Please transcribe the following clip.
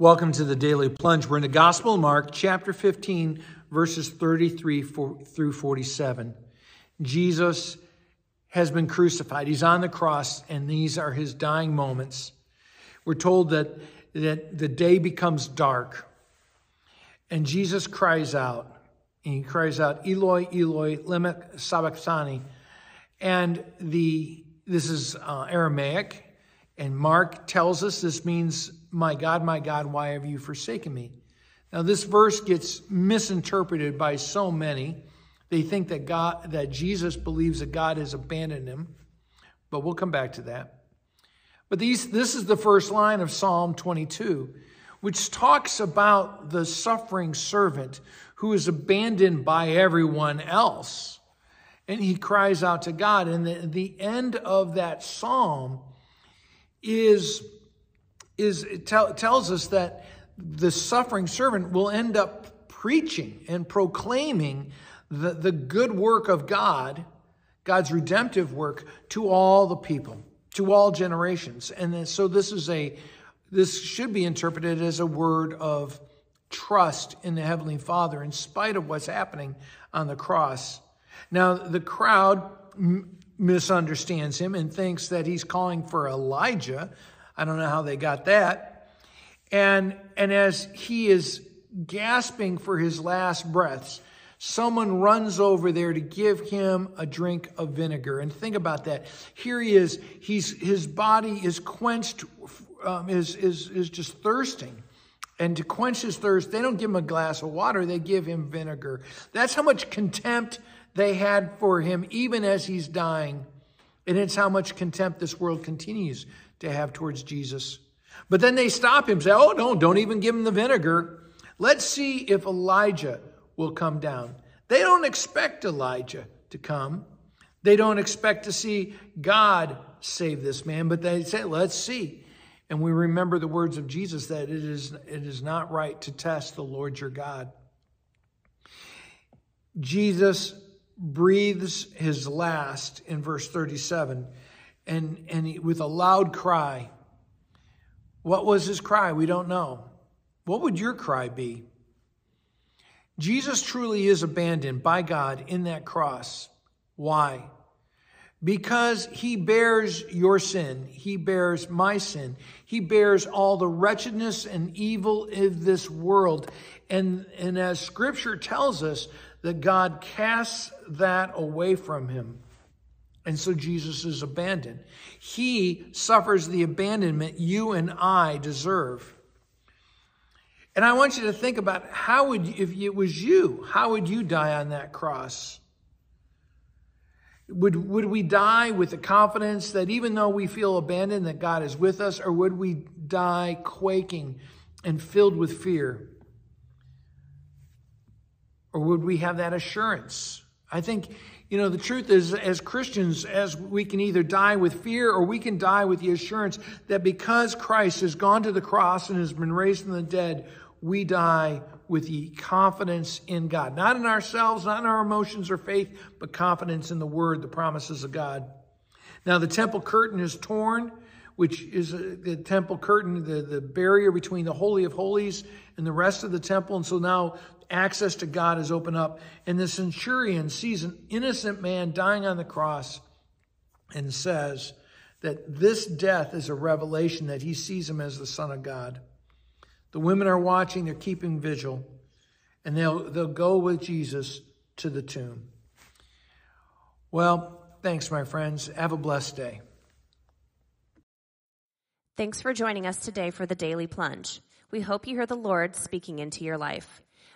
Welcome to the Daily Plunge. We're in the Gospel of Mark, chapter 15, verses 33 through 47. Jesus has been crucified. He's on the cross, and these are his dying moments. We're told that, that the day becomes dark, and Jesus cries out. And he cries out, Eloi, Eloi, lema sabachthani. And the this is uh, Aramaic, and Mark tells us this means my God, my God, why have you forsaken me? Now, this verse gets misinterpreted by so many. They think that God, that Jesus believes that God has abandoned him, but we'll come back to that. But these, this is the first line of Psalm 22, which talks about the suffering servant who is abandoned by everyone else. And he cries out to God. And the, the end of that psalm is is tell, tells us that the suffering servant will end up preaching and proclaiming the, the good work of God, God's redemptive work, to all the people, to all generations. And so this is a this should be interpreted as a word of trust in the Heavenly Father in spite of what's happening on the cross. Now, the crowd misunderstands him and thinks that he's calling for Elijah, I don't know how they got that. And, and as he is gasping for his last breaths, someone runs over there to give him a drink of vinegar. And think about that. Here he is. He's, his body is quenched, um, is, is, is just thirsting. And to quench his thirst, they don't give him a glass of water, they give him vinegar. That's how much contempt they had for him, even as he's dying. And it's how much contempt this world continues to have towards Jesus. But then they stop him, say, Oh, no, don't even give him the vinegar. Let's see if Elijah will come down. They don't expect Elijah to come. They don't expect to see God save this man, but they say, Let's see. And we remember the words of Jesus that it is, it is not right to test the Lord your God. Jesus breathes his last in verse 37 and, and he, with a loud cry. What was his cry? We don't know. What would your cry be? Jesus truly is abandoned by God in that cross. Why? Because he bears your sin. He bears my sin. He bears all the wretchedness and evil of this world. And, and as scripture tells us, that God casts that away from him. And so Jesus is abandoned. He suffers the abandonment you and I deserve. And I want you to think about how would, if it was you, how would you die on that cross? Would, would we die with the confidence that even though we feel abandoned, that God is with us, or would we die quaking and filled with fear? Or would we have that assurance? I think you know, the truth is, as Christians, as we can either die with fear or we can die with the assurance that because Christ has gone to the cross and has been raised from the dead, we die with the confidence in God. Not in ourselves, not in our emotions or faith, but confidence in the word, the promises of God. Now, the temple curtain is torn, which is uh, the temple curtain, the, the barrier between the Holy of Holies and the rest of the temple. And so now access to God is opened up. And the centurion sees an innocent man dying on the cross and says that this death is a revelation that he sees him as the Son of God. The women are watching, they're keeping vigil, and they'll, they'll go with Jesus to the tomb. Well, thanks, my friends. Have a blessed day. Thanks for joining us today for the Daily Plunge. We hope you hear the Lord speaking into your life.